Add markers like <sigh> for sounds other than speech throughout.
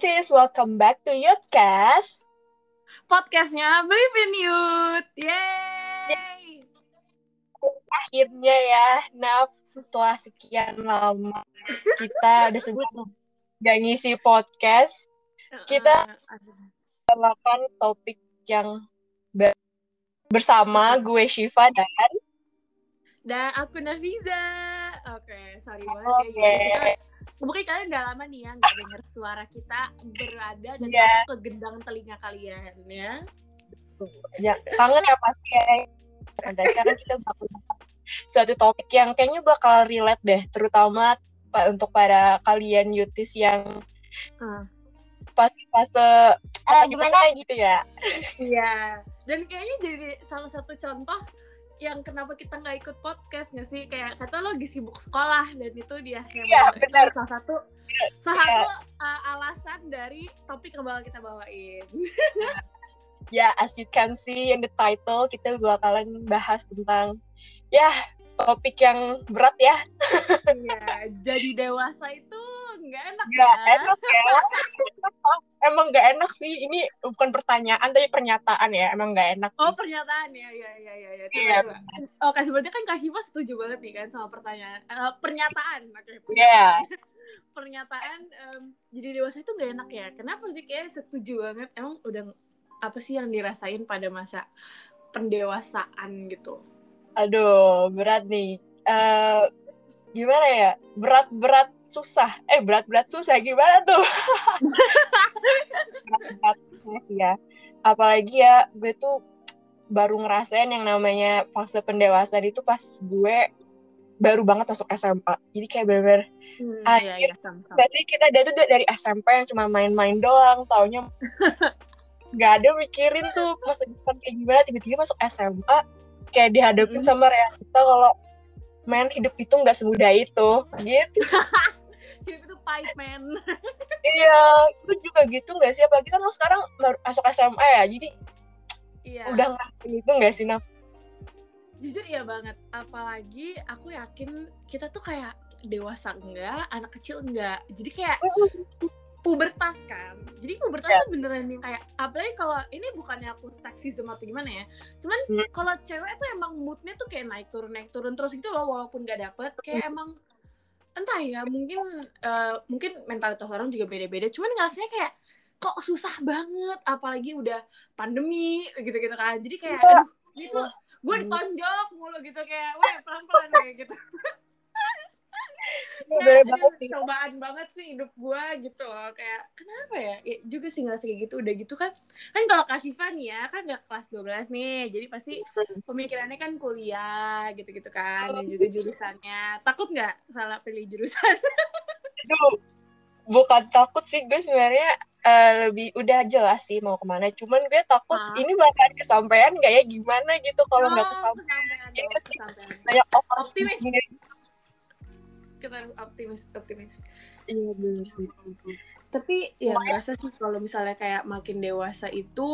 Youthis, welcome back to Youthcast. Podcastnya Believe in Youth. Yeay! Akhirnya ya, Naf, setelah sekian lama kita udah sebut gak ngisi podcast, kita Uh, melakukan topik yang bersama gue Shiva dan dan aku Nafiza. Oke, sorry banget Oke. ya. Mungkin kalian udah lama nih ya nggak denger suara kita berada dan Iya. masuk ke gendang telinga kalian ya. ya, kangen ya pasti ya. Dan sekarang kita bakal suatu topik yang kayaknya bakal relate deh, terutama pa- untuk para kalian Youthis yang Uh. fase-fase apa gimana gitu ya. Iya. Dan kayaknya jadi salah satu contoh yang kenapa kita nggak ikut podcast nggak sih? Kayak kata lo lagi sibuk sekolah dan itu dia yang Iya, itu benar. salah satu salah satu uh, alasan dari topik yang bakal kita bawain. <laughs> Ya as you can see in the title kita bakalan bahas tentang ya topik yang berat ya. Iya, jadi dewasa itu nggak enak nggak ya. enak ya <laughs> emang nggak enak sih ini bukan pertanyaan tapi pernyataan ya emang nggak enak Oh pernyataan ya, ya, ya, ya, ya. Coba, Iya, coba. Oke, sebenarnya kan Kak Shiva setuju banget nih kan sama pertanyaan, eh, pernyataan. Oke, Iya. <laughs> pernyataan em, jadi dewasa itu nggak enak ya. Kenapa sih kayak setuju banget? Emang udah apa sih yang dirasain pada masa pendewasaan gitu? aduh berat nih Eh gimana ya berat berat susah eh berat berat susah gimana tuh <laughs> berat berat susah sih ya apalagi ya gue tuh baru ngerasain yang namanya fase pendewasaan itu pas gue baru banget masuk SMA jadi kayak bener-bener Hmm, Anjir. iya, iya, berarti kita dari tuh dari SMP yang cuma main-main doang taunya <laughs> nggak ada mikirin tuh masa depan kayak gimana tiba-tiba masuk SMA kayak dihadapin Mm-mm. sama realita kalau main hidup itu nggak semudah itu gitu <laughs> Hidup itu pahit, man. iya itu juga gitu nggak sih apalagi kan lo sekarang baru masuk SMA ya jadi Iya. udah ngerasain itu nggak sih Naf? jujur iya banget apalagi aku yakin kita tuh kayak dewasa enggak anak kecil enggak jadi kayak pubertas kan jadi pubertas Ya. tuh beneran yang kayak apalagi kalau ini bukannya aku seksisme atau gimana ya cuman Hmm. kalau cewek tuh emang moodnya tuh kayak naik turun naik turun terus gitu loh walaupun gak dapet kayak emang entah ya mungkin eh, mungkin mentalitas orang juga beda-beda cuman ngerasanya kayak kok susah banget apalagi udah pandemi gitu-gitu kan jadi kayak Iya. aduh gitu gue Hmm. ditonjok mulu gitu kayak weh pelan-pelan kayak <laughs> gitu Iya, Kayak, bener banget sih. cobaan banget sih hidup gue gitu loh. Kayak kenapa ya? ya juga sih ngerasa kayak gitu udah gitu kan. Kan kalau Kak Shiva nih ya kan udah kelas 12 nih jadi pasti pemikirannya kan kuliah gitu-gitu kan dan juga jurusannya. Takut nggak salah pilih jurusan? <laughs> Aduh, bukan takut sih. Gue sebenarnya eh, lebih udah jelas sih mau ke mana. Cuman gue takut Hah? ini bakalan kesampaian nggak ya? Gimana gitu? Kalau nggak Oh, kesampaian. kesampean Iya sih. kesampean. banyak Optimis. Iya, kita harus optimis optimis. Iya bener sih. Tapi ya ngerasa sih kalau misalnya kayak makin dewasa itu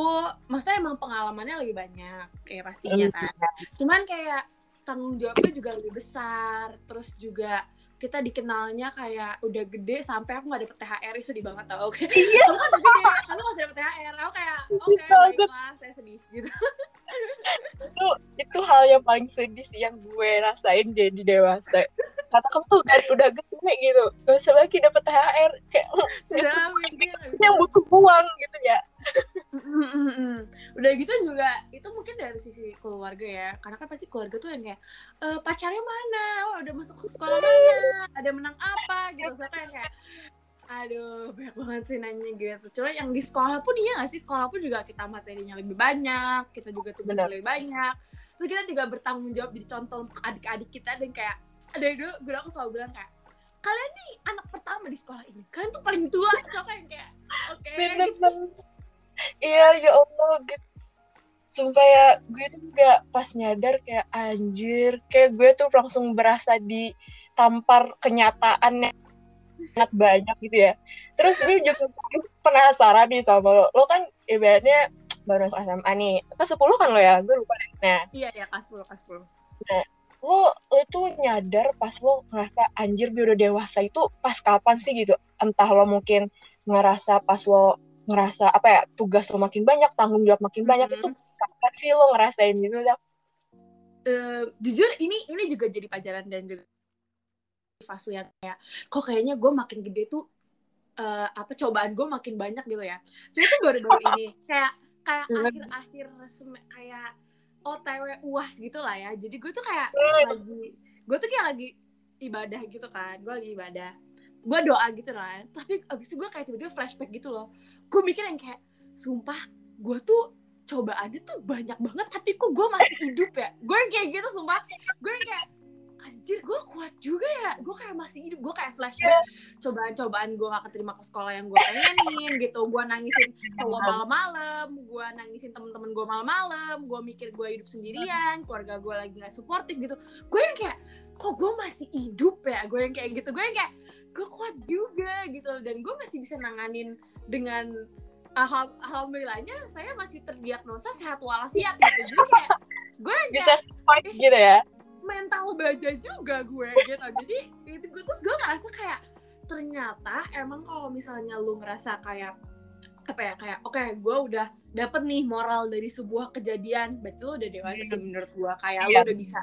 maksudnya emang pengalamannya lebih banyak ya pastinya kan. cuman kayak tanggung jawabnya juga lebih besar terus juga kita dikenalnya kayak udah gede sampai aku nggak dapet THR itu sedih banget tau. Oke Iya. kamu udah gede kamu nggak dapet THR aku kayak oke banget. baiklah saya sedih gitu. Itu itu hal yang paling sedih sih yang gue rasain jadi dewasa kata kamu tuh udah, udah gede gitu. Gak usah lagi dapet THR kayak yang butuh uang gitu ya. Udah gitu juga itu mungkin dari sisi keluarga ya, karena kan pasti keluarga tuh yang kayak e, pacarnya mana, oh, udah masuk ke sekolah mana, ada menang apa? Gitu, saya kayak kayak aduh banyak banget sih nanya gitu. Cuma yang di sekolah pun iya nggak sih? Sekolah pun juga kita materinya lebih banyak, kita juga tugasnya Benar. lebih banyak, terus kita juga bertanggung jawab jadi contoh untuk adik-adik kita dan kayak ada dulu guru aku selalu bilang kayak kalian nih anak pertama di sekolah ini, kalian tuh paling tua, so kayak kayak oke. bener banget iya ya Allah gitu. Sumpah ya gue tuh juga pas nyadar kayak anjir. Kayak gue tuh langsung berasa ditampar kenyataan yang sangat banyak gitu ya. Terus gue juga penasaran nih sama lo. Lo kan ibaratnya baru SMA nih. Ke 10 kan lo ya? Gue lupa deh. Nah. Iya, iya, kelas 10, kelas 10. Lo lo tuh nyadar pas lo ngerasa anjir gue udah dewasa itu pas kapan sih gitu entah lo mungkin ngerasa pas lo ngerasa apa ya tugas lo makin banyak tanggung jawab makin banyak itu kapan sih lo ngerasain gitu dah Eh, jujur ini ini juga jadi pelajaran dan juga fase yang kayak kok kayaknya gue makin gede tuh eh, apa cobaan gue makin banyak gitu ya. Sebenarnya tuh baru-baru <laughs> ini kayak kayak Iya. akhir-akhir kayak OTW uas gitu lah ya. Jadi gue tuh kayak Hmm. lagi gue tuh kayak lagi ibadah gitu kan. Gue lagi ibadah. Gue doa gitu kan. Tapi abis itu gue kayak tiba-tiba flashback gitu loh. Gue mikir yang kayak sumpah gue tuh cobaannya tuh banyak banget tapi kok gue masih hidup ya gue yang kayak gitu sumpah gue yang kayak anjir gue kuat juga ya. Gue kayak masih hidup gue kayak flashback cobaan-cobaan gue gak keterima ke sekolah yang gue pengenin gitu. Gue nangisin cowok malam-malam gue nangisin temen-temen gue malam-malam gue mikir gue hidup sendirian keluarga gue lagi gak suportif gitu. Gue yang kayak kok gue masih hidup ya? Gue yang kayak gitu. Gue yang kayak gue kuat juga gitu. Dan gue masih bisa nanganin dengan alham- alhamdulillahnya saya masih terdiagnosa sehat walafiat gitu. Jadi kayak gue yang bisa fight gitu ya mental baja juga gue gitu. Jadi itu gue terus gue ngerasa kayak ternyata emang kalau misalnya lu ngerasa kayak apa ya kayak oke gue udah dapet nih moral dari sebuah kejadian berarti lu udah dewasa sih menurut gue. Kayak lu Iya. udah bisa.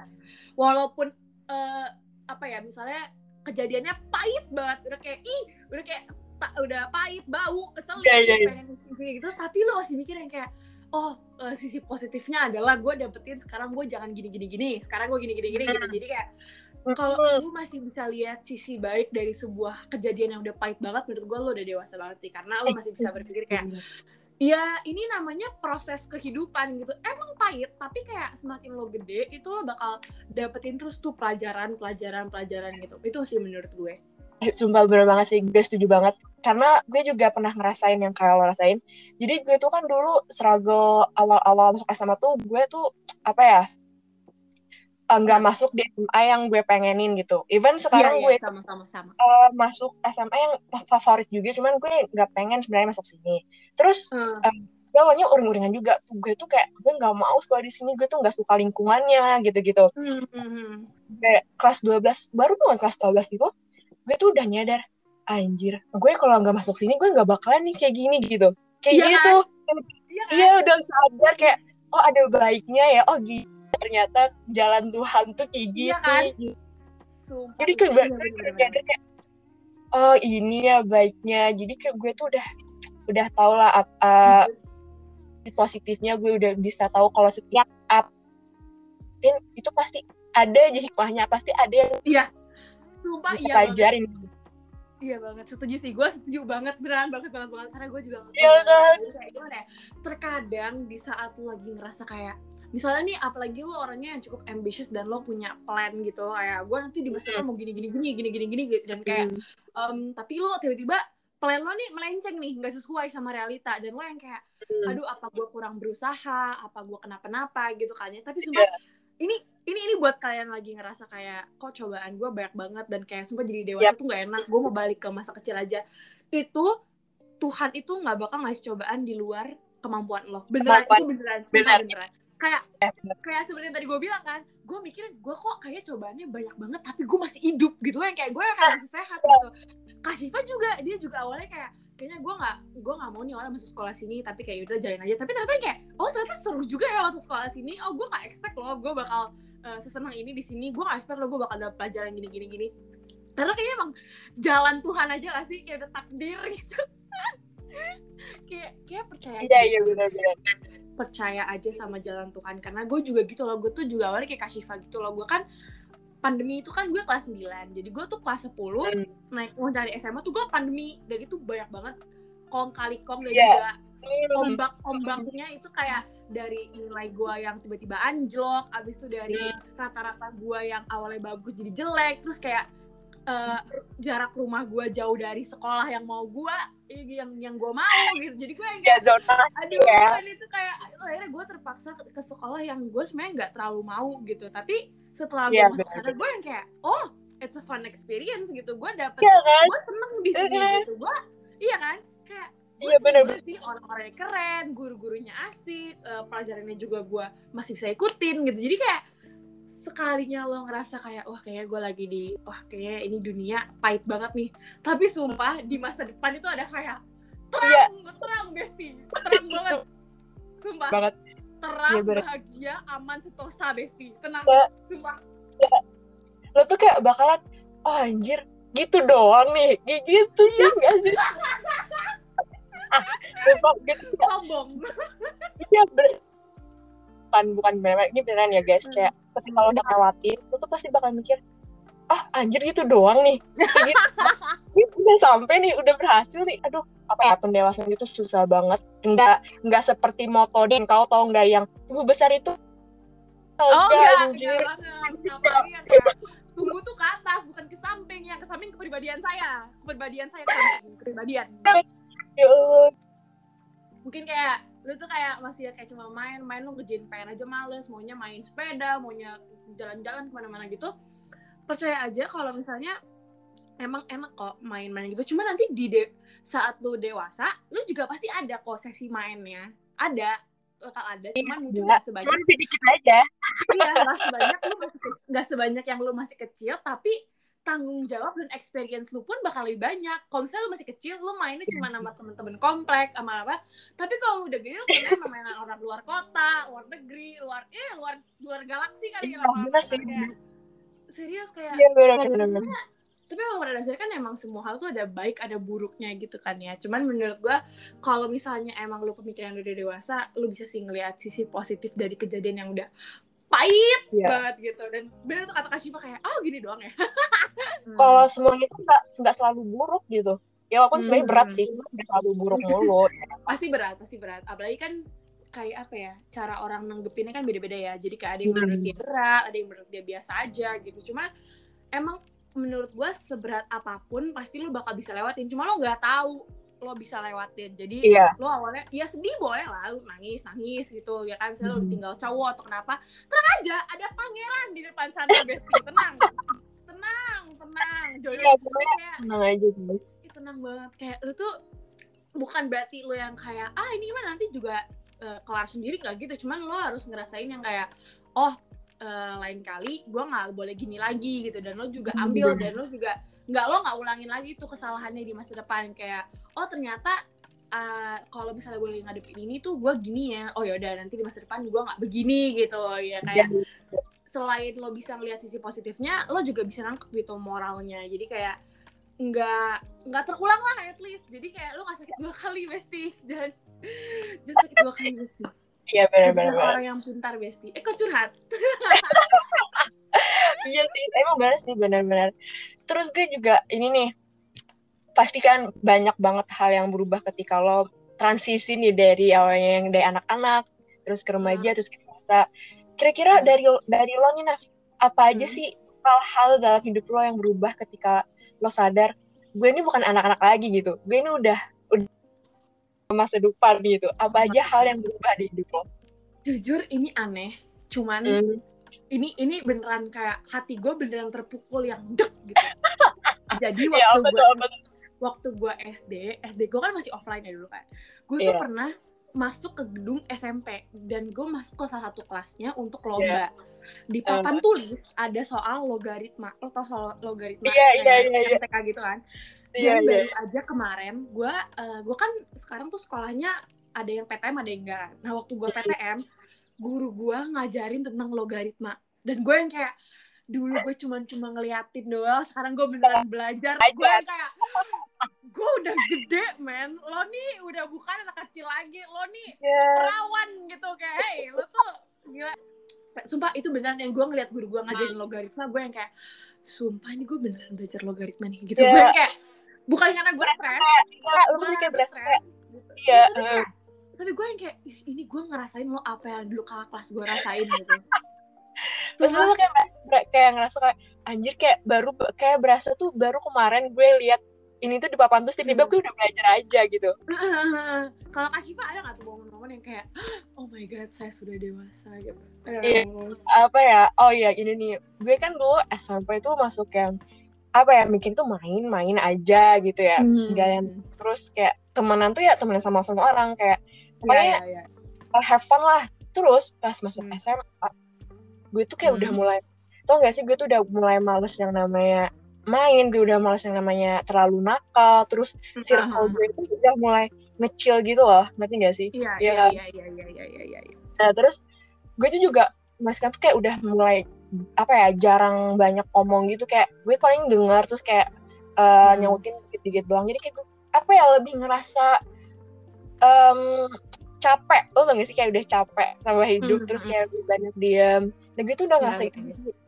Walaupun eh, apa ya misalnya kejadiannya pahit banget udah kayak ih udah kayak ta- udah pahit bau kesel iya. pengen sini gitu. Tapi lu masih mikir yang kayak oh eh, sisi positifnya adalah gue dapetin sekarang gue jangan gini gini gini sekarang gue gini gini gini gitu jadi kayak kalau lu masih bisa lihat sisi baik dari sebuah kejadian yang udah pahit banget menurut gue lu udah dewasa banget sih. Karena lu masih bisa berpikir kayak ya ini namanya proses kehidupan gitu. Emang pahit tapi kayak semakin lo gede itu lo bakal dapetin terus tuh pelajaran pelajaran pelajaran gitu. Itu sih menurut gue Sumpah bener banget sih, gue setuju banget. Karena gue juga pernah ngerasain yang kayak lo rasain. Jadi gue tuh kan dulu struggle awal-awal masuk SMA tuh, gue tuh apa ya, eh, nggak masuk di SMA yang gue pengenin gitu. Even sekarang Iya, gue iya, sama sama sama eh, masuk SMA yang favorit juga, cuman gue nggak pengen sebenarnya masuk sini. Terus Hmm. gue awalnya uring-uringan juga. Gue tuh kayak, gue nggak mau sekolah di sini, gue tuh nggak suka lingkungannya gitu-gitu. Hmm, hmm, kayak kelas 12 baru banget kelas 12 itu gue tuh udah nyadar anjir gue kalau nggak masuk sini gue nggak bakalan nih kayak gini gitu kayak Iya gitu Iya kan? iya udah sadar kayak oh ada baiknya ya oh gitu ternyata jalan Tuhan tuh kayak gini Iya kan? gitu. Sumpah, jadi iya, kayak gue nyadar kayak oh ini ya baiknya jadi kayak gue tuh udah udah tau lah apa positifnya gue udah bisa tahu kalau setiap up itu pasti ada aja hikmahnya pasti ada yang Iya. Sumpah iya banget. pelajarin Iya banget, setuju sih. Gue setuju banget, beneran banget banget banget. Karena gue juga ngerti Iya kan? Gimana ya, terkadang di saat lu lagi ngerasa kayak, misalnya nih apalagi lu orangnya yang cukup ambitious dan lo punya plan gitu, kayak gue nanti di masa depan mau gini gini gini gini gini gini dan kayak, em, tapi lo tiba-tiba plan lo nih melenceng nih, nggak sesuai sama realita dan lo yang kayak, aduh apa gue kurang berusaha, apa gue kenapa-napa gitu kan ya. Tapi sumpah ini ini ini buat kalian lagi ngerasa kayak kok cobaan gue banyak banget dan kayak sumpah jadi dewasa Yap. tuh gak enak gue mau balik ke masa kecil aja itu Tuhan itu nggak bakal ngasih cobaan di luar kemampuan lo beneran Kemampuan. itu beneran Benar. beneran kayak kayak seperti yang tadi gue bilang kan gue mikir gue kok kayaknya cobaannya banyak banget tapi gue masih hidup gitu yang kayak gue kayak masih sehat gitu Kak Shiva juga dia juga awalnya kayak kayaknya gue nggak gue nggak mau nih orang masuk sekolah sini tapi kayak udah jalan aja. Tapi ternyata kayak oh ternyata seru juga ya masuk sekolah sini. Oh gue nggak expect loh gue bakal eh, sesenang ini di sini. Gue nggak expect loh gue bakal dapet pelajaran gini gini gini. Karena kayaknya emang jalan Tuhan aja gak sih? Kayak udah takdir <laughs> gitu. Kayak kayak percaya iya iya benar-benar percaya aja sama jalan Tuhan. Karena gue juga gitu loh. Gue tuh juga awalnya kayak Kashifa gitu loh. Gue kan pandemi itu kan gue kelas 9 jadi gue tuh kelas 10 Hmm. naik mau cari SMA tuh gue pandemi dan itu banyak banget kong kali kong dan Iya. juga Hmm. ombak ombaknya itu kayak dari nilai gue yang tiba-tiba anjlok abis itu dari Hmm. rata-rata gue yang awalnya bagus jadi jelek terus kayak eh, jarak rumah gue jauh dari sekolah yang mau gue yang yang gue mau gitu jadi gue yang ya kayak zona aduh ya. itu kayak akhirnya gue terpaksa ke, sekolah yang gue sebenarnya nggak terlalu mau gitu tapi setelah gue Iya, masuk benar. sana gue yang kayak oh it's a fun experience gitu gue dapet Iya kan? gue seneng di sini Iya. gitu gue iya kan kayak Iya, banget sih orang-orangnya keren guru-gurunya asik eh, pelajarannya juga gue masih bisa ikutin gitu jadi kayak sekalinya lo ngerasa kayak wah kayaknya gue lagi di wah kayaknya ini dunia pahit banget nih. Tapi sumpah di masa depan itu ada kayak Iya. terang terang besti. Terang banget. Sumpah. Banget. Terang Iya, bener. bahagia aman sentosa besti. Tenang Iya. sumpah. Lo tuh kayak bakalan oh anjir gitu doang nih. Kayak gitu sih nggak sih? <laughs> Ah sumpah gitu. Sombong. Iya bener. Bukan, bukan bener ini beneran ya guys. Hmm. Kayak ketika lo udah lewatin, lo tuh pasti bakal mikir, ah anjir gitu doang nih. Gitu. <laughs> Ini udah sampai nih, udah berhasil nih. Aduh, apa ya pendewasaan itu susah banget. Enggak, enggak seperti moto dan kau tau nggak yang tumbuh besar itu. oh Enggak, enggak anjir. enggak kayak tumbuh tuh ke atas bukan ke samping yang ke samping kepribadian saya kepribadian saya ke samping kepribadian Ya mungkin kayak lu tuh kayak masih kayak cuma main main lu ngerjain PR aja males maunya main sepeda maunya jalan-jalan ke mana-mana gitu percaya aja kalau misalnya emang enak kok main-main gitu cuma nanti di de- saat lu dewasa lu juga pasti ada kok sesi mainnya ada bakal ada cuman mungkin Ada. nggak sebanyak Cuman lebih dikit aja. iya nggak sebanyak lu masih nggak sebanyak yang lu masih kecil tapi tanggung jawab dan experience lu pun bakal lebih banyak kalau misalnya lu masih kecil lu mainnya cuma sama temen-temen komplek sama apa tapi kalau lu udah gede lu mainnya sama mainan orang luar kota luar negeri luar eh luar luar galaksi kali Iya, ya bener sih. Serius kayak Iya bener bener. tapi memang pada dasarnya kan emang semua hal tuh ada baik ada buruknya gitu kan ya cuman menurut gua kalau misalnya emang lu pemikiran udah dewasa lu bisa sih ngeliat sisi positif dari kejadian yang udah pahit Iya. banget gitu dan bener tuh kata Kak Shiva kayak oh gini doang ya <laughs> Kalau semuanya itu nggak nggak selalu buruk gitu. Ya walaupun sebenarnya Hmm. berat sih, nggak selalu buruk <laughs> mulu. pasti berat pasti berat apalagi kan kayak apa ya cara orang nanggepinnya kan beda-beda ya jadi kayak ada yang Hmm. menurut dia berat ada yang menurut dia biasa aja gitu cuma emang menurut gua seberat apa pun pasti lu bakal bisa lewatin cuma lo nggak tahu lo bisa lewatin jadi Iya. lo awalnya ya sedih boleh lah lu nangis nangis gitu ya kan misalnya lo Hmm. tinggal cowok atau kenapa tenang aja ada pangeran di depan sana besti tenang tenang tenang Iya, pokoknya kayak tenang aja guys. Tenang banget kayak lu tuh bukan berarti lu yang kayak ah ini mah nanti juga eh, kelar sendiri nggak gitu cuman lo harus ngerasain yang kayak oh eh, lain kali gua nggak boleh gini lagi gitu dan lo juga Hmm, ambil bener. dan lo juga nggak lo nggak ulangin lagi tuh kesalahannya di masa depan. Kayak oh ternyata eh, kalau misalnya gue lagi ngadepin ini tuh gue gini ya. Oh yaudah nanti di masa depan gue nggak begini gitu ya. Kayak Iya. selain lo bisa ngeliat sisi positifnya lo juga bisa nangkep gitu moralnya. Jadi kayak nggak nggak terulang lah at least. Jadi kayak lo nggak sakit dua <laughs> kali besti. Dan jangan sakit dua kali besti. Iya benar benar. Jadi benar. orang yang pintar besti. Eh kok curhat <laughs> Iya sih, emang benar sih benar-benar. Terus gue juga ini nih, pasti kan banyak banget hal yang berubah ketika lo transisi nih dari awalnya yang dari anak-anak, terus ke remaja, terus ke dewasa. Kira-kira Hmm. dari dari lo nih, Naf, apa aja Hmm. sih hal-hal dalam hidup lo yang berubah ketika lo sadar, gue ini bukan anak-anak lagi gitu, gue ini udah udah masa depan gitu. Apa aja hal yang berubah di hidup lo? jujur ini aneh cuman Hmm. Ini ini beneran kayak hati gue beneran terpukul yang dek gitu <laughs> jadi Ya waktu apa gue waktu gue SD SD gue kan masih offline ya dulu kan gue tuh Iya. pernah masuk ke gedung SMP dan gue masuk ke salah satu kelasnya untuk Iya. lomba di papan tulis ada soal logaritma lo tau soal logaritma Iya, iya, kayak iya, iya. MTK gitu kan Iya, dan iya. baru aja kemarin gue gue kan sekarang tuh sekolahnya ada yang PTM ada yang enggak nah waktu gue. PTM guru gue ngajarin tentang logaritma. Dan gue yang kayak dulu gue cuma cuma ngeliatin doang sekarang gue beneran belajar. Gue yang kayak gue udah gede men. Lo nih udah bukan anak kecil lagi. Lo nih Iya. perawan gitu. Kayak hey lo tuh gila. Sumpah itu beneran yang gue ngeliat guru gue ngajarin logaritma. Gue yang kayak sumpah ini gue beneran belajar logaritma nih. Gitu. Iya. gue yang kayak bukan karena gue stres Iya, lu pasti kayak berasa kayak, iya, tapi, gue yang kayak "Ih, ini gue ngerasain lo apa yang dulu kakak kelas gue rasain gitu <laughs> Terus lu kayak merasa, kayak ngerasa kayak anjir kayak baru kayak berasa tuh baru kemarin gue lihat ini tuh di papan terus tiba-tiba Hmm. gue udah belajar aja gitu. <laughs> kalau Kak Shiva ada nggak tuh momen-momen yang kayak <gasps> oh my god saya sudah dewasa gitu nggak Iya. Apa ya? Oh iya ini nih. Gue kan dulu SMP tuh masuk yang apa ya mikir tuh main-main aja gitu ya. Hmm. Yang terus kayak temenan tuh ya temenan sama semua orang kayak pokoknya iya, iya. have fun lah. Terus pas masuk Hmm. SMA gue tuh kayak Hmm. udah mulai tau gak sih gue tuh udah mulai males yang namanya main gue udah males yang namanya terlalu nakal terus circle gue itu udah mulai ngecil gitu loh ngerti gak sih Iya, Iya iya, kan? iya, iya, iya, iya, iya, iya. Nah, terus gue tuh juga mas kan tuh kayak udah mulai apa ya jarang banyak omong gitu kayak gue paling dengar terus kayak uh, Hmm. nyautin dikit-dikit doang jadi kayak gue, apa ya lebih ngerasa em, capek lo tau gak sih kayak udah capek sama hidup Hmm, terus hmm, kayak lebih banyak diam nah gue tuh udah Iya, ngerasa iya, itu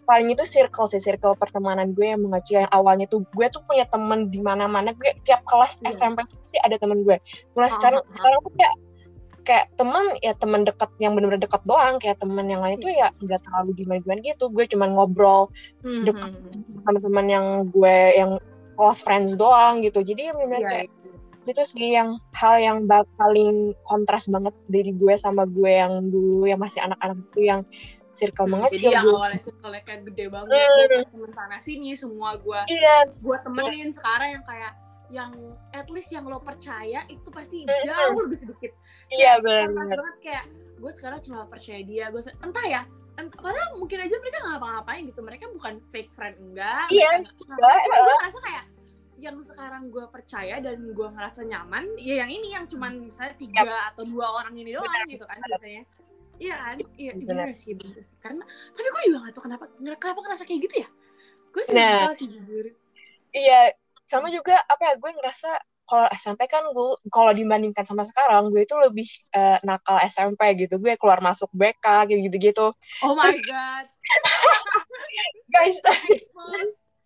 paling itu circle sih circle pertemanan gue yang mengecil yang awalnya tuh gue tuh punya temen di mana-mana gue tiap kelas Iya. SMP tuh pasti ada temen gue mulai Ah, sekarang ah, ah. sekarang tuh kayak kayak teman ya teman dekat yang bener-bener dekat doang kayak teman yang lain tuh ya nggak terlalu gimana gimana gitu gue cuman ngobrol Hmm, Deket. hmm, hmm. sama teman yang gue yang close friends doang gitu jadi ya bener Iya, kayak iya. Itu sih yang hal yang paling kontras banget dari gue sama gue yang dulu yang masih anak-anak itu yang circle Hmm, mengecil jadi yang gue. awalnya circle kayak gede banget, Hmm. gue temen sana sini, semua gue iya. gue temenin. Sekarang yang kayak yang at least yang lo percaya itu pasti Hmm. jauh lebih sedikit. iya Kayak benar banget kayak gue sekarang cuma percaya dia, gue entah ya, ent- padahal mungkin aja mereka nggak ngapa-ngapain gitu, mereka bukan fake friend enggak, Iya, mereka nggak- enggak, cuma gue ngerasa kayak yang sekarang gue percaya dan gue ngerasa nyaman, ya yang ini yang cuman misalnya tiga atau dua orang ini doang Benar, gitu kan benar. biasanya. Iya kan? Iya, Benar. bener sih, bener sih. Karena, tapi gue juga gak tau kenapa, kenapa ngerasa kayak gitu ya. Gue sih Nah. sih jujur. iya sama juga apa ya gue ngerasa kalau SMP kan gue kalau dibandingkan sama sekarang gue itu lebih eh, nakal SMP gitu gue keluar masuk BK kayak gitu gitu Oh my god. <laughs> guys.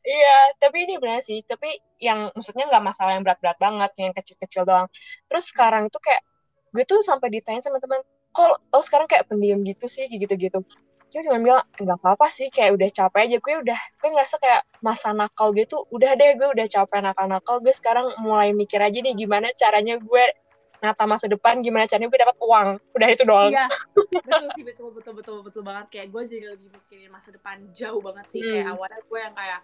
Iya tapi ini benar sih tapi yang maksudnya nggak masalah yang berat-berat banget yang kecil-kecil doang. Terus sekarang itu kayak gue tuh sampai ditanya sama teman kok lo sekarang kayak pendiam gitu sih? Gitu-gitu. Cuma cuma bilang nggak apa-apa sih kayak udah capek aja. Gue udah gue ngerasa kayak masa nakal gitu udah deh gue udah capek nakal-nakal. Gue sekarang mulai mikir aja nih gimana caranya gue nata masa depan gimana caranya gue dapat uang. Udah itu doang. Iya, betul sih betul betul betul betul banget. Kayak gue jadi lebih mikirin masa depan jauh banget sih. Hmm. kayak awalnya gue yang kayak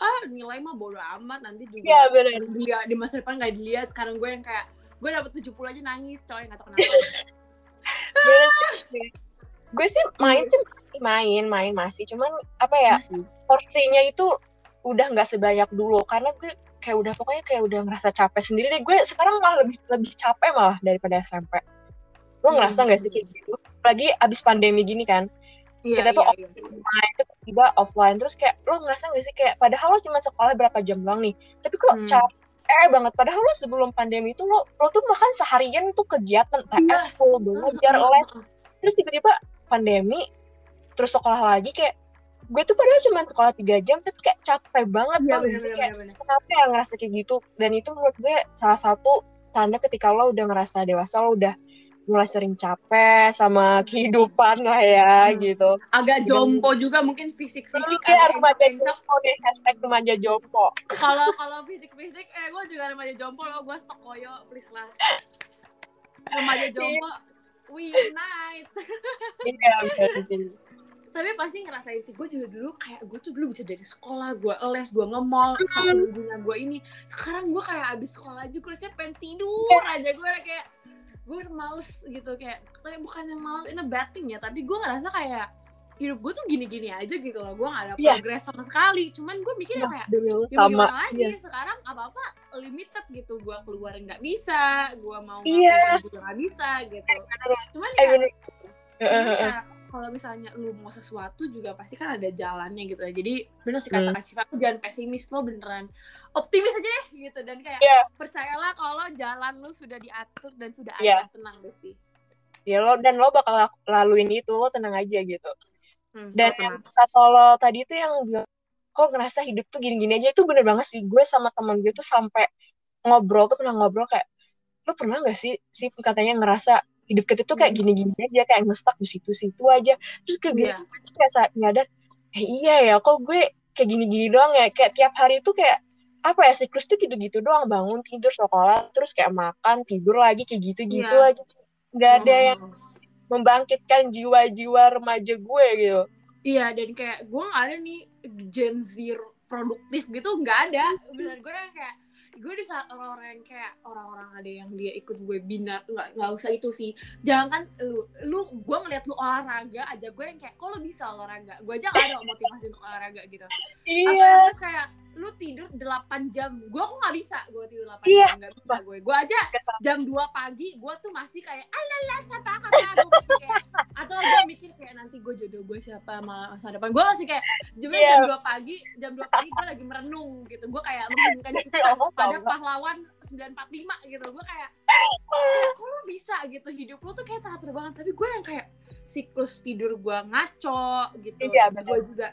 ah nilai mah bodo amat nanti juga Iya benar dia di masa depan gak dilihat. Sekarang gue yang kayak gue dapet 70 aja nangis coy nggak tahu kenapa. <laughs> Gue sih main sih main main masih. Cuman apa ya Masih. porsinya itu udah nggak sebanyak dulu. Karena gue kayak udah pokoknya kayak udah ngerasa capek sendiri deh gue sekarang malah lebih lebih capek malah daripada SMP lo Hmm. ngerasa nggak sih kayak gitu lagi abis pandemi gini kan Iya, kita tuh iya, iya. main terus tiba offline terus kayak lo ngerasa nggak sih kayak padahal lo cuma sekolah berapa jam doang nih tapi kok Hmm. capek banget padahal lo sebelum pandemi itu lo lo tuh makan seharian tuh kegiatan Iya. TS full belajar les terus tiba-tiba pandemi terus sekolah lagi kayak gue tuh padahal cuma sekolah tiga jam tapi kayak capek banget Iya gak bener bener kayak bener. kenapa ya ngerasa kayak gitu dan itu menurut gue salah satu tanda ketika lo udah ngerasa dewasa lo udah mulai sering capek sama kehidupan lah ya Hmm. gitu Agak jompo juga mungkin fisik-fisik ya agak remaja encok-encok. jompo deh hashtag remaja jompo Kalau <laughs> kalau fisik-fisik eh gue juga remaja jompo lo gue stok koyo please lah. Remaja jompo we unite. <laughs> iya bener sih tapi pasti ngerasain sih gue juga dulu kayak gue tuh dulu bisa dari sekolah gue les gue nge-mall sama ibunya gue ini. Sekarang gue kayak abis sekolah aja gue rasanya pengen tidur aja. Gue udah kayak gue males gitu kayak kayak bukan yang males ini bad thing ya. Tapi gue ngerasa kayak hidup gue tuh gini-gini aja gitu loh. Gue gak ada Iya. progres sama sekali. Cuman gue mikirnya Nah, kayak demi lu ya mau sama lagi Iya. sekarang apa apa limited gitu. Gue keluar nggak bisa gue mau Iya. ngapain juga nggak bisa gitu. Cuman eh ya ya, kalau misalnya lu mau sesuatu juga pasti kan ada jalannya gitu ya. Jadi bener sih kata Hmm. Lu jangan pesimis, lo beneran optimis aja deh gitu. Dan kayak Iya. percayalah kalau jalan lu sudah diatur dan sudah Iya. ada tenang Besti. ya lo dan lo bakal laluin itu lo tenang aja gitu Hmm, dan yang kata lo tadi tuh yang kok ngerasa hidup tuh gini-gini aja itu bener banget sih gue sama temen gue tuh sampai ngobrol tuh pernah ngobrol kayak lo pernah nggak sih sih katanya ngerasa hidup kita tuh kayak Hmm. gini-gini aja kayak ngestak di situ-situ aja terus kayak gitu gue tuh kayak saat nyadar eh iya ya kok gue kayak gini-gini doang ya kayak tiap hari tuh kayak apa ya siklus tuh gitu-gitu doang bangun tidur sekolah terus kayak makan tidur lagi kayak gitu-gitu Iya. lagi nggak ada Hmm. yang membangkitkan jiwa-jiwa remaja gue gitu Iya dan kayak gue gak ada nih Gen Z produktif gitu nggak ada. Bener gue kayak gue di saat orang-orang yang kayak orang-orang ada yang dia ikut gue bina nggak nggak usah itu sih. Jangan kan lu lu gue ngeliat lu olahraga aja gue yang kayak kok lu bisa olahraga? Gue aja gak ada motivasi untuk olahraga gitu. Iya. Atau kayak lu tidur 8 jam. Gue kok nggak bisa gue tidur 8 Iya. jam nggak bisa gue gue aja Kesal. jam 2 pagi gue tuh masih kayak alala siapa apa kayak atau gue mikir kayak nanti gue jodoh gue siapa ma- masa depan? Gue masih kayak jam Iya. jam 2 pagi jam 2 pagi gue lagi merenung gitu. Gue kayak mengheningkan <laughs> cipta Oh, pada pahlawan 945 gitu. Gue kayak "Eh, <laughs> kok lu bisa? Gitu. Hidup lu tuh kayak teratur banget. Tapi gue yang kayak siklus tidur gue ngaco gitu. Iya, gue juga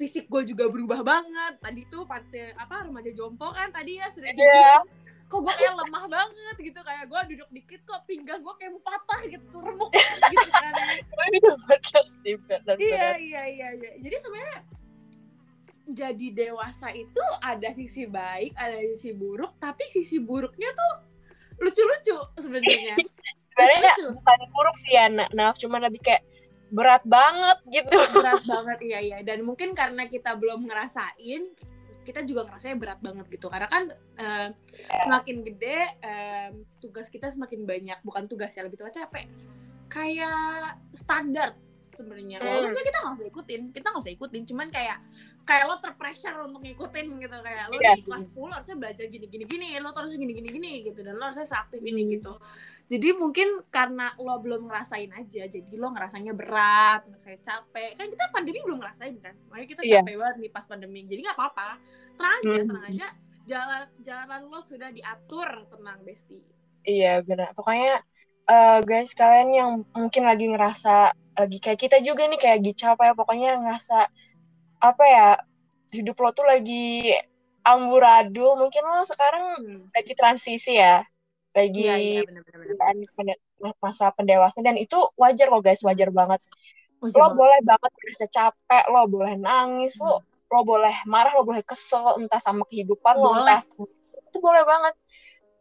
fisik gue juga berubah banget. Tadi tuh pada apa remaja jompo kan tadi ya sudah Iya. dibilang. Kok gue kayak lemah banget gitu kayak gue duduk dikit kok pinggang gue kayak mau patah gitu remuk gitu kan. <laughs> Iya benar iya iya iya jadi sebenarnya jadi dewasa itu ada sisi baik ada sisi buruk tapi sisi buruknya tuh lucu-lucu sebenarnya. <laughs> Sebenarnya bukan buruk sih ya Na- Naf. Cuma lebih kayak berat banget gitu. <laughs> Berat banget iya iya. Dan mungkin karena kita belum ngerasain kita juga ngerasanya berat banget gitu. Karena kan eh, semakin gede eh, tugas kita semakin banyak. Bukan tugas ya lebih tepatnya apa ya? kayak standar sebenarnya. Walaupun sebenarnya kita nggak usah ikutin kita nggak usah ikutin. Cuman kayak kayak lo terpressure untuk ngikutin gitu kayak lo Iya. di kelas 10 harusnya belajar gini gini gini lo terus gini gini gini gitu dan lo harusnya seaktif ini gitu jadi mungkin karena lo belum ngerasain aja jadi lo ngerasanya berat saya capek kan kita pandemi belum ngerasain kan makanya kita Iya. capek banget nih pas pandemi jadi nggak apa-apa tenang aja Hmm. tenang aja jalan jalan lo sudah diatur tenang besti Iya benar. Pokoknya eh, guys kalian yang mungkin lagi ngerasa lagi kayak kita juga nih kayak lagi capek pokoknya ngerasa apa ya hidup lo tuh lagi amburadul mungkin lo sekarang hmm. lagi transisi ya lagi iya iya benar-benar pende- masa pendewasaan dan itu wajar kok guys wajar banget Oh, lo boleh banget merasa capek lo boleh nangis lo lo boleh marah lo boleh kesel entah sama kehidupan lo Boleh. entah itu boleh banget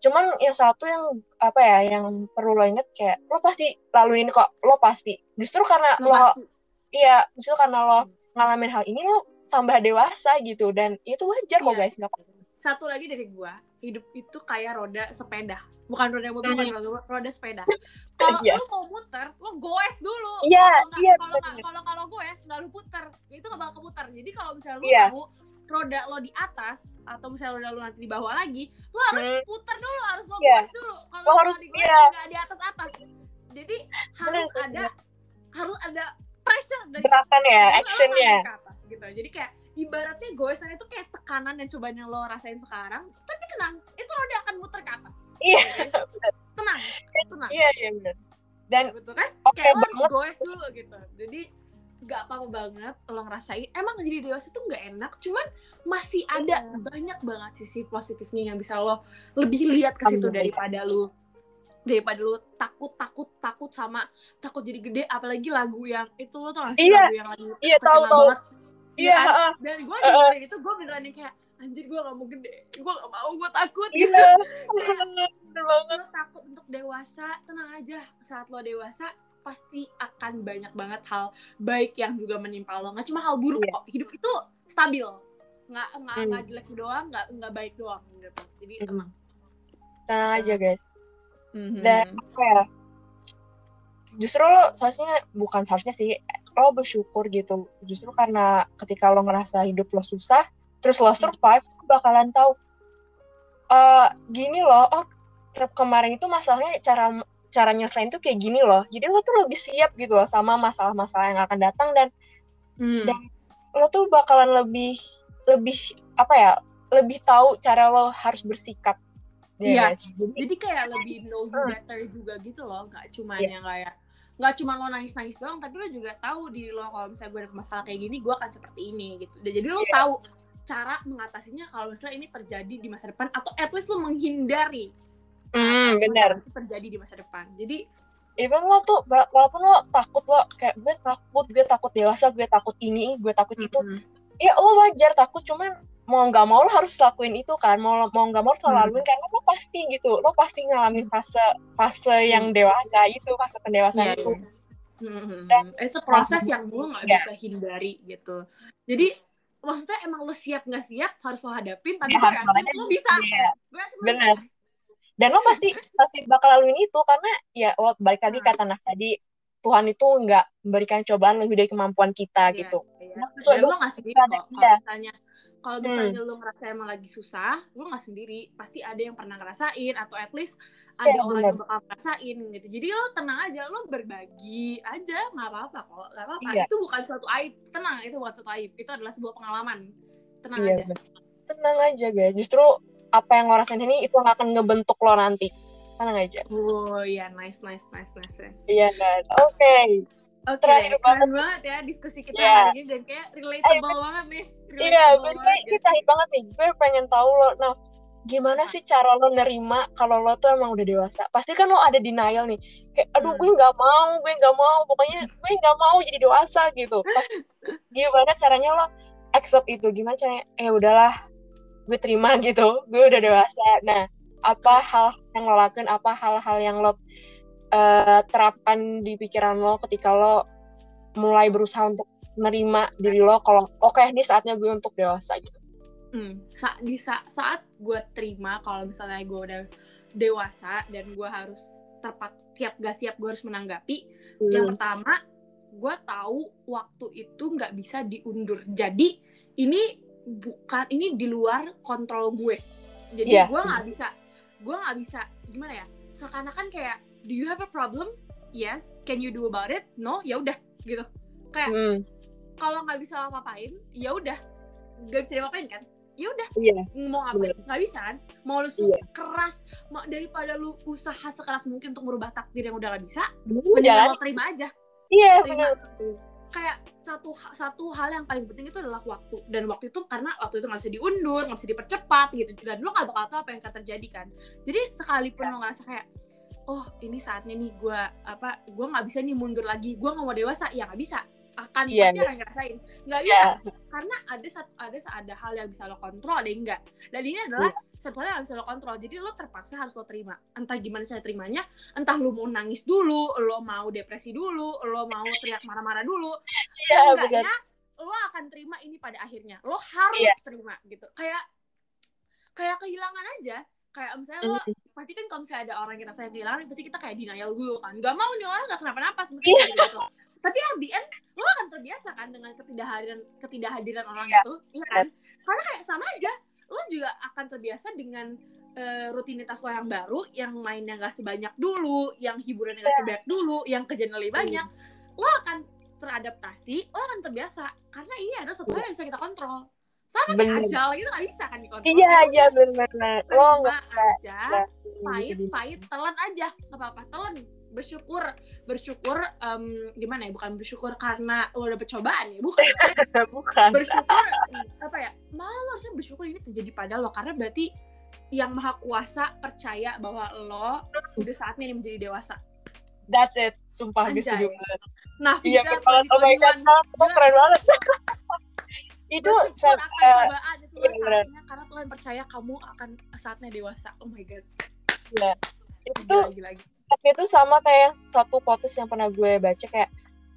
cuman yang satu yang apa ya yang perlu lo inget kayak lo pasti laluin kok lo pasti justru karena Lo lo, pasti. Iya justru karena lo ngalamin hal ini lo tambah dewasa gitu. Dan itu wajar kok Iya. guys. Nggak satu lagi dari gua hidup itu kayak roda sepeda. Bukan roda mobil bukan roda, roda sepeda. Kalau Iya. lu mau muter lu goes dulu. Iya, Kalau nggak- iya, kalau kalau kalau goes nggak lu puter. Itu nggak bakal keputar jadi kalau misalnya lu Iya. mau roda lo di atas atau misalnya roda lo nanti di bawah lagi lu harus Hmm. putar dulu harus mau Iya. goes dulu. Kalau Lo harus- di goes nggak di atas atas jadi harus ada harus ada pressure dari gerakan ya lo actionnya atas, gitu. Jadi kayak ibaratnya goesan itu kayak tekanan yang cobanya lo rasain sekarang tapi tenang itu roda akan muter ke atas. Iya. tenang tenang. Iya iya benar dan betul kan? oke kayak lo banget. goes dulu gitu. Jadi nggak apa-apa banget lo ngerasain. Emang jadi dewasa tuh nggak enak cuman masih ada Iya. banyak banget sisi positifnya yang bisa lo lebih lihat ke situ daripada lo daripada lu takut takut takut sama takut jadi gede apalagi lagu yang itu lo tau gak sih Iya. lagu yang lagi Iya, tahu, tahu. banget iya kan? heeh. dan gue Uh-uh. dengerin itu gue beneran yang kayak anjir gue gak mau gede gue gak mau gue takut gitu <laughs> iya bener banget lo takut untuk dewasa tenang aja saat lo dewasa pasti akan banyak banget hal baik yang juga menimpa lo nggak cuma hal buruk Iya. kok hidup itu stabil nggak nggak Hmm. jelek doang nggak nggak baik doang gitu jadi Hmm. tenang tenang aja guys Mhm. Dan- apa ya justru lo seharusnya bukan seharusnya sih lo bersyukur gitu justru karena ketika lo ngerasa hidup lo susah terus lo survive lo bakalan tahu eh gini loh oh ke- kemarin itu masalahnya cara cara nyelesain tuh kayak gini loh jadi lo tuh lebih siap gitu loh sama masalah-masalah yang akan datang dan Hmm. dan- lo tuh bakalan lebih lebih apa ya lebih tahu cara lo harus bersikap Iya. sih? jadi jadi kayak lebih know you Hmm. better juga gitu loh nggak cuma Iya. yang kayak nggak cuma lo nangis nangis doang tapi lo juga tahu diri lo kalau misalnya gue ada masalah kayak gini gue akan seperti ini gitu dan jadi lo Iya. tahu cara mengatasinya kalau misalnya ini terjadi di masa depan atau at least lo menghindari hmm, hal benar terjadi di masa depan jadi even lo tuh wa- walaupun lo takut lo kayak gue takut gue takut dewasa gue takut ini gue takut itu Mhm. ya lo wajar takut cuman mau nggak mau lo harus lakuin itu kan mau mau nggak mau lo Hmm. laluin karena lo pasti gitu lo pasti ngalamin fase fase yang dewasa itu fase pendewasaan Hmm. Iya, itu iya. Mhm. Dan- It's a proses yang lo nggak Iya. bisa hindari gitu jadi maksudnya emang lo siap nggak siap harus lo hadapin tapi Ya, banget. lo bisa bener. bisa. Dan lo pasti <laughs> pasti bakal laluin itu karena ya lo balik lagi Hmm. kata Nah tadi Tuhan itu nggak memberikan cobaan lebih dari kemampuan kita Iya, gitu. iya. Nah, Dan sesuai lo nggak sendiri Iya. Kalau misalnya Hmm. misalnya lo ngerasa emang lagi susah lo nggak sendiri pasti ada yang pernah ngerasain atau at least ada Iya, orang bener. yang bakal ngerasain gitu jadi lo tenang aja lo berbagi aja nggak apa-apa kok nggak apa-apa Iya. itu bukan suatu aib tenang itu bukan suatu aib itu adalah sebuah pengalaman tenang Iya, aja bener. tenang aja guys. Justru apa yang lo rasain ini itu akan ngebentuk lo nanti. Tenang aja. oh iya nice nice nice nice, nice. Iya kan. Oke. Oke, Terakhir keren banget ya diskusi kita Iya. hari ini dan kayak relatable banget nih. Iya, Relatable bener banget, ini terakhir banget nih. Gue pengen tahu lo, nah gimana sih cara lo nerima kalau lo tuh emang udah dewasa? Pasti kan lo ada denial nih. Kayak, aduh Hmm. gue nggak mau, gue nggak mau. Pokoknya gue nggak mau jadi dewasa gitu. Pasti <laughs> gimana caranya lo accept itu? Gimana caranya? Eh udahlah, gue terima <laughs> gitu. Gue udah dewasa. Nah, apa hal yang lo lakuin? Apa hal-hal yang lo eh, terapkan di pikiran lo ketika lo mulai berusaha untuk menerima diri lo kalau oke ini saatnya gue untuk dewasa gitu. Hmm, sa- di sa- saat gue terima kalau misalnya gue udah dewasa dan gue harus tepat siap gak siap gue harus menanggapi. Yang pertama, gue tahu waktu itu nggak bisa diundur. Jadi ini bukan ini di luar kontrol gue. Jadi Iya. gue nggak bisa, gue nggak bisa gimana ya? Seakan-akan kayak, do you have a problem? Yes. Can you do about it? No. Ya udah gitu. Kayak Hmm, kalau nggak bisa apa-apain, ya udah nggak bisa diapain kan? Ya udah iya, mau ngapain nggak bisa kan mau lu Iya. keras mau daripada lu usaha sekeras mungkin untuk merubah takdir yang udah gak bisa Lu mending lo terima aja Iya, terima benar. kayak satu satu hal yang paling penting itu adalah waktu dan waktu itu karena waktu itu nggak bisa diundur nggak bisa dipercepat gitu dan lo nggak bakal tahu apa yang akan terjadi kan jadi sekalipun lo ngerasa kayak oh ini saatnya nih gue apa gue nggak bisa nih mundur lagi gue nggak mau dewasa. Ya nggak bisa. Akan Iya, pasti iya. akan ngerasain. Nggak bisa. Iya, karena ada satu ada ada hal yang bisa lo kontrol ada yang enggak dan ini adalah satu hal yang bisa lo kontrol. Jadi lo terpaksa harus lo terima. Entah gimana saya terimanya entah lo mau nangis dulu lo mau depresi dulu lo mau teriak marah-marah dulu. Iya, benar. enggaknya lo akan terima ini pada akhirnya. Lo harus Iya. terima gitu. Kayak kayak kehilangan aja kayak misalnya lo Mm. pasti kan kalau misalnya ada orang yang kita sayang kehilangan pasti kita kayak denial dulu kan. Gak mau nih orang gak kenapa-napa Iya. sebenarnya gitu. Tapi at the end lo akan terbiasa kan dengan ketidakhadiran ketidakhadiran orang Iya. itu iya kan? Karena kayak sama aja lo juga akan terbiasa dengan eh, rutinitas lo yang baru yang mainnya gak sebanyak dulu yang hiburannya Iya. gak sebanyak dulu yang kerjaan lebih banyak. Lo akan teradaptasi lo akan terbiasa. Karena ini adalah satu hal yang bisa kita kontrol sama kayak Bener. ajal gitu gak bisa kan dikontrol Iya, iya benar. Lo terima nggak aja bisa pahit pahit telan aja nggak apa-apa telan bersyukur bersyukur em, gimana ya bukan bersyukur karena lo dapet cobaan ya bukan <laughs> Bukan. bersyukur apa ya malah lo harusnya bersyukur ini terjadi pada lo karena berarti yang maha kuasa percaya bahwa lo udah saatnya nih menjadi dewasa That's it. Sumpah gue setuju banget. nah Iya, Fiza, banget. Oh my God, 2021, lo keren banget. <laughs> itu bersyukur sa- akan eh, itu iya, saatnya karena Tuhan percaya kamu akan saatnya dewasa oh my god iya. itu gila, tapi itu sama kayak suatu quotes yang pernah gue baca kayak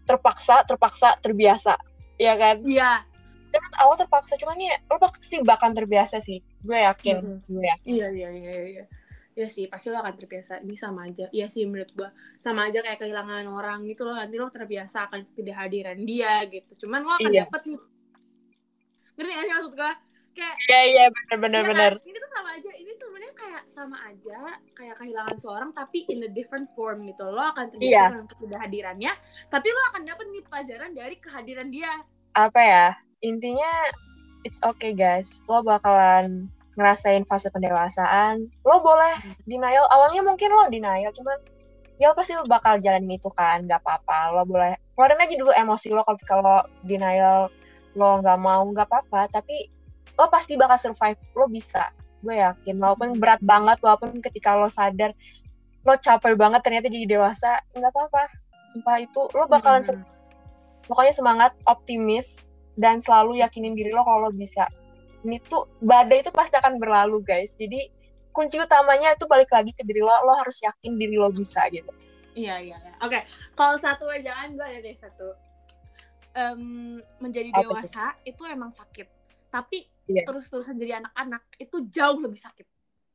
terpaksa, terpaksa, terbiasa. Iya kan? iya Dan awal terpaksa, cuman ya lo pasti bakal terbiasa sih. Gue yakin. Gue yakin. Iya iya iya iya. iya. Iya sih, pasti lo akan terbiasa. Ini sama aja. Iya sih menurut gua. Sama aja kayak kehilangan orang gitu loh. Nanti lo terbiasa akan ketidakhadiran dia gitu. Cuman lo akan Iya. dapet nih. Ngerti gak sih maksud gua? Kayak Iya, iya, bener, bener, iya kan? bener. Ini tuh sama aja. Ini sebenarnya kayak sama aja kayak kehilangan seorang tapi in a different form gitu. Lo akan terbiasa Iya. dengan ketidakhadirannya, tapi lo akan dapet nih pelajaran dari kehadiran dia. Apa ya? Intinya, it's okay guys. Lo bakalan ngerasain fase pendewasaan. Lo boleh denial. Awalnya mungkin lo denial, cuman ya lo pasti lo bakal jalanin itu kan. Gak apa-apa. Lo boleh keluarin aja dulu emosi lo kalau kalau denial lo nggak mau nggak apa-apa. Tapi lo pasti bakal survive. Lo bisa. Gue yakin. Walaupun berat banget, walaupun ketika lo sadar lo capek banget ternyata jadi dewasa, nggak apa-apa. Sumpah itu lo bakalan Mhm. pokoknya semangat, optimis, dan selalu yakinin diri lo kalau lo bisa. Ini tuh badai itu pasti akan berlalu guys. Jadi kunci utamanya itu balik lagi ke diri lo. Lo harus yakin diri lo bisa gitu. Iya iya iya. Oke, kalau satu jangan gue ada deh satu. Em, menjadi Apa dewasa itu emang sakit. Tapi Iya. terus-terusan jadi anak-anak itu jauh lebih sakit.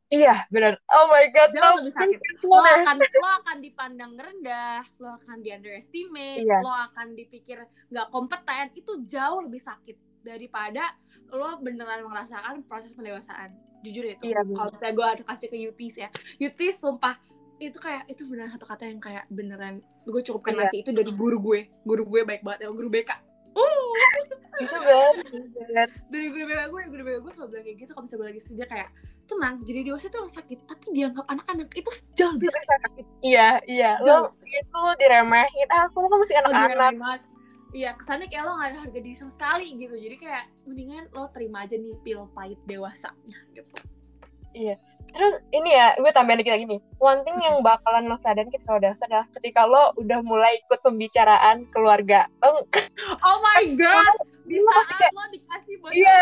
Iya, benar. Oh my god, Jauh lebih sakit. Lo akan lo akan dipandang rendah, lo akan di underestimate, Iya. lo akan dipikir nggak kompeten. Itu jauh lebih sakit daripada lo beneran merasakan proses pendewasaan. Jujur itu. Iya, benar. Kalau misalnya gue kasih ke Yutis ya, Yutis sumpah itu kayak itu beneran satu kata yang kayak beneran gue cukup kena Iya. sih itu dari guru gue guru gue baik banget ya guru BK uh <laughs> Itu banget. dari guru BK gue guru BK gue selalu bilang kayak gitu kalau misalnya gue lagi sedih kayak tenang jadi dewasa itu emang sakit tapi dianggap anak-anak itu jauh lebih sakit Iya, iya. Lo itu diremehin. Ah, aku kan masih anak-anak. Iya, kesannya kayak lo gak ada harga diri sama sekali gitu. Jadi kayak mendingan lo terima aja nih pil pahit dewasanya gitu. Terus ini ya, gue tambahin dikit lagi nih. One thing yang bakalan lo sadarin ketika lo dewasa adalah ketika lo udah mulai ikut pembicaraan keluarga. Lo Oh my <laughs> god, di Lo pasti kayak, lo dikasih Iya.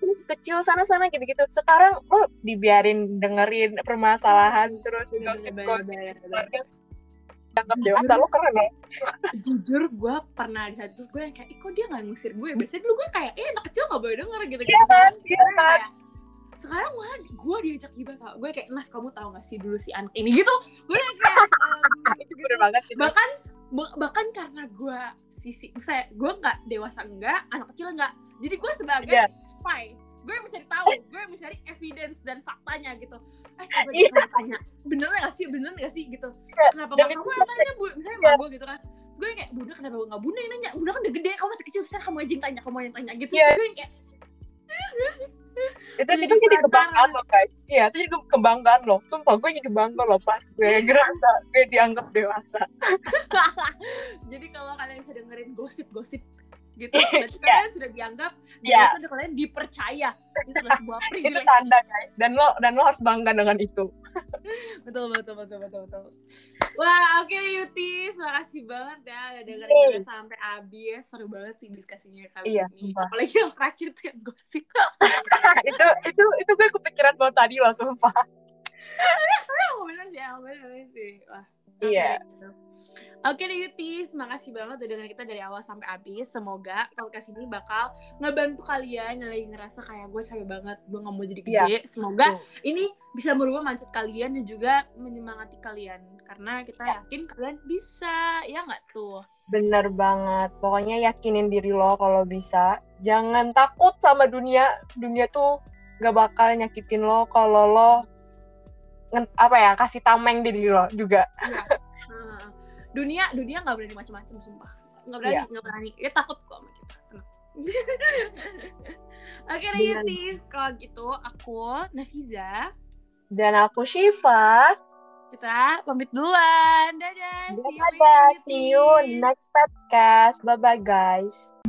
Terus kecil sana-sana gitu-gitu. Sekarang lo dibiarin dengerin permasalahan terus gosip-gosip bener, bener, bener. keluarga. Dianggap dewasa lo keren ya. Jujur gue pernah di saat itu gue yang kayak, ih kok dia gak ngusir gue? Biasanya dulu gue kayak, eh anak kecil gak boleh denger gitu. Iya kan, iya Sekarang kan. Sekarang malah gue diajak gibah tau. Gue kayak, Nas kamu tahu gak sih dulu si anak ini gitu. Gue kayak, ehm, Itu <laughs> bener banget gitu. bahkan ba- bahkan karena gue sisi saya gue nggak dewasa enggak anak kecil enggak jadi gue sebagai Iya. spy gue yang mencari tahu <laughs> gue yang mencari evidence dan faktanya gitu eh coba Iya. kita tanya bener nggak sih bener nggak sih gitu Iya, kenapa nggak itu kamu yang tanya bu misalnya sama gue gitu kan gue yang kayak bunda kenapa nggak bunda yang nanya bunda kan udah gede kamu masih kecil besar kamu aja yang tanya kamu yang tanya gitu Iya. gue yang kayak itu Jadi itu jadi kebanggaan lo guys. iya itu jadi kebanggaan lo sumpah gue jadi bangga lo pas gue ngerasa gue dianggap dewasa. <laughs> Jadi kalau kalian bisa dengerin gosip-gosip gitu. <laughs> Berarti Iya. kalian sudah dianggap Iya. dewasa dan kalian dipercaya itu sebuah <laughs> itu privilege. tanda guys. Dan lo dan lo harus bangga dengan itu. <laughs> Betul betul betul betul betul. Wah oke Yutis makasih banget ya udah dengerin Yeay. kita sampai habis. Seru banget sih diskusinya kali Iya, ini. sumpah. apalagi yang terakhir tuh yang gosip. Itu itu itu gue kepikiran banget tadi lo sumpah. Bener sih bener sih. Wah Iya. Oke deh Yutis, makasih banget udah dengerin kita dari awal sampai habis. Semoga podcast ini bakal ngebantu kalian yang lagi ngerasa kayak gue capek banget, gue gak mau jadi Iya. gede. Semoga Tuh. ini bisa merubah mindset kalian dan juga menyemangati kalian. Karena kita yakin kalian bisa, ya nggak tuh? bener banget pokoknya yakinin diri lo kalau bisa jangan takut sama dunia dunia tuh gak bakal nyakitin lo kalau lo apa ya kasih tameng di diri lo juga Nah, <laughs> dunia dunia nggak berani macam-macam sumpah. Nggak berani Iya. nggak berani. Dia takut kok sama kita tenang. <laughs> Oke Benar. Yutis kalau gitu aku Nafiza. Dan aku Shiva. Kita pamit duluan. Dadah see you Dadah, later, see you next podcast. Bye bye guys